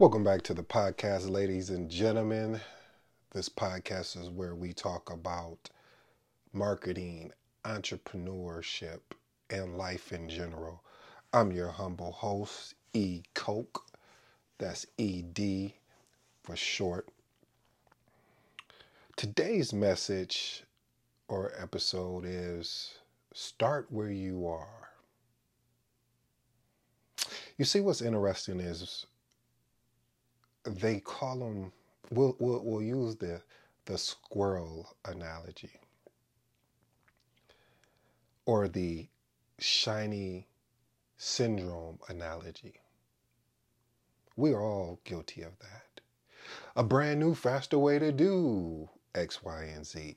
Welcome back to the podcast, ladies and gentlemen. This podcast is where we talk about marketing, entrepreneurship, and life in general. I'm your humble host, E. Coke. That's ED for short. Today's message or episode is start where you are. You see, what's interesting is they call them. We'll, we'll, we'll use the the squirrel analogy or the shiny syndrome analogy. We are all guilty of that. A brand new, faster way to do X, Y, and Z.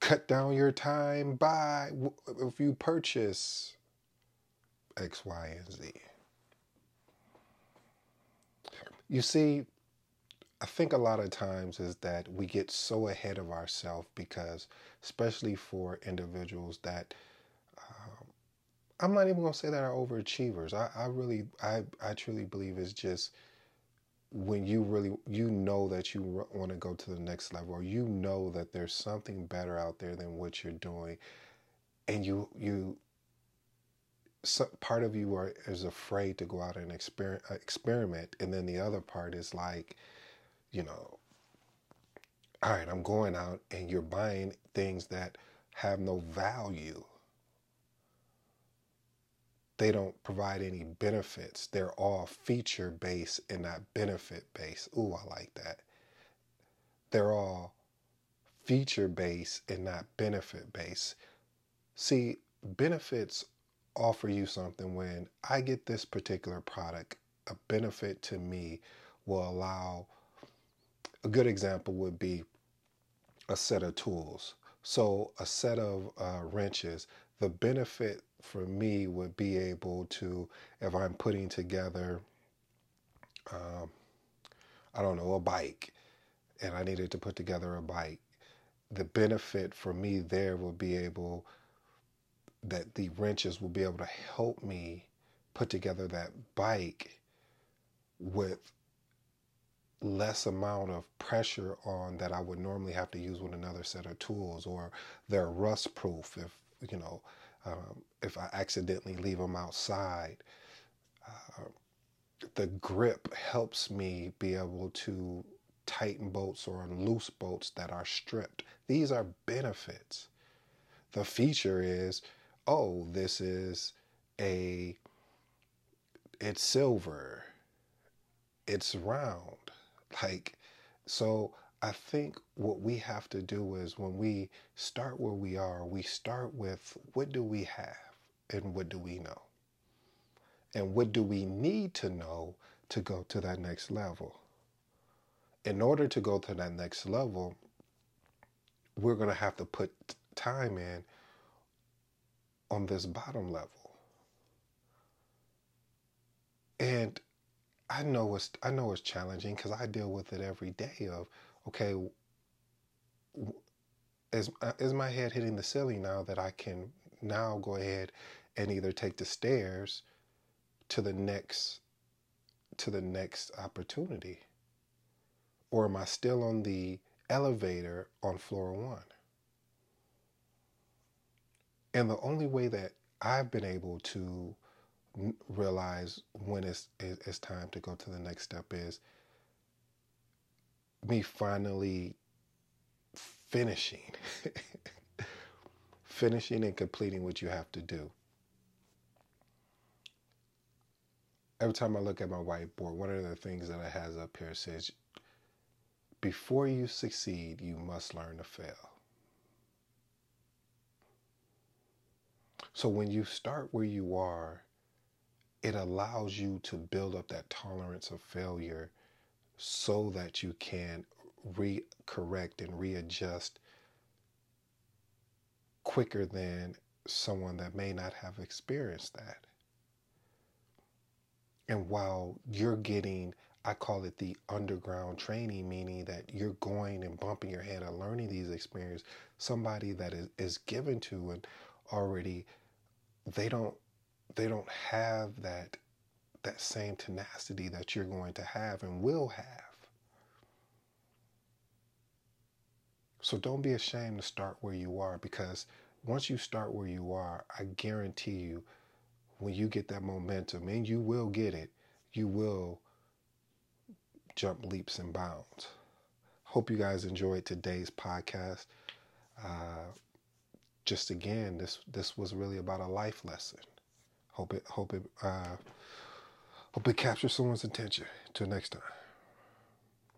Cut down your time by if you purchase X, Y, and Z. You see, I think a lot of times is that we get so ahead of ourselves because, especially for individuals that um, I'm not even to say that are overachievers. I, I really, I, I truly believe it's just when you really, you know that you want to go to the next level, or you know that there's something better out there than what you're doing, and you, you, part of you are, is afraid to go out and exper- uh, experiment, and then the other part is like, you know, all right, I'm going out and you're buying things that have no value. They don't provide any benefits. They're all feature based and not benefit based. Ooh, I like that. They're all feature based and not benefit based. See, benefits offer you something when I get this particular product, a benefit to me will allow a good example would be a set of tools. So, a set of uh, wrenches, the benefit for me would be able to, if I'm putting together, um, I don't know, a bike, and I needed to put together a bike, the benefit for me there would be able that the wrenches will be able to help me put together that bike with less amount of pressure on that I would normally have to use with another set of tools, or they're rust proof if you know um, if I accidentally leave them outside. Uh, the grip helps me be able to tighten bolts or loose bolts that are stripped. These are benefits. The feature is oh, this is a, it's silver, it's round. Like, so I think what we have to do is when we start where we are, we start with what do we have and what do we know? And what do we need to know to go to that next level? In order to go to that next level, we're going to have to put time in on this bottom level. And I know it's I know it's challenging because I deal with it every day. Of okay, is uh, is my head hitting the ceiling now that I can now go ahead and either take the stairs to the next to the next opportunity, or am I still on the elevator on floor one? And the only way that I've been able to realize when it's, it's time to go to the next step is me finally finishing. finishing and completing what you have to do. Every time I look at my whiteboard, one of the things that it has up here says, before you succeed, you must learn to fail. So when you start where you are, it allows you to build up that tolerance of failure so that you can re-correct and readjust quicker than someone that may not have experienced that. And while you're getting, I call it the underground training, meaning that you're going and bumping your head and learning these experiences, somebody that is, is given to and already they don't they don't have that that same tenacity that you're going to have and will have. So don't be ashamed to start where you are because once you start where you are, I guarantee you, when you get that momentum, and you will get it, you will jump leaps and bounds. Hope you guys enjoyed today's podcast. Uh, just again, this this was really about a life lesson. Hope it hope it uh, hope it captures someone's attention. Till next time.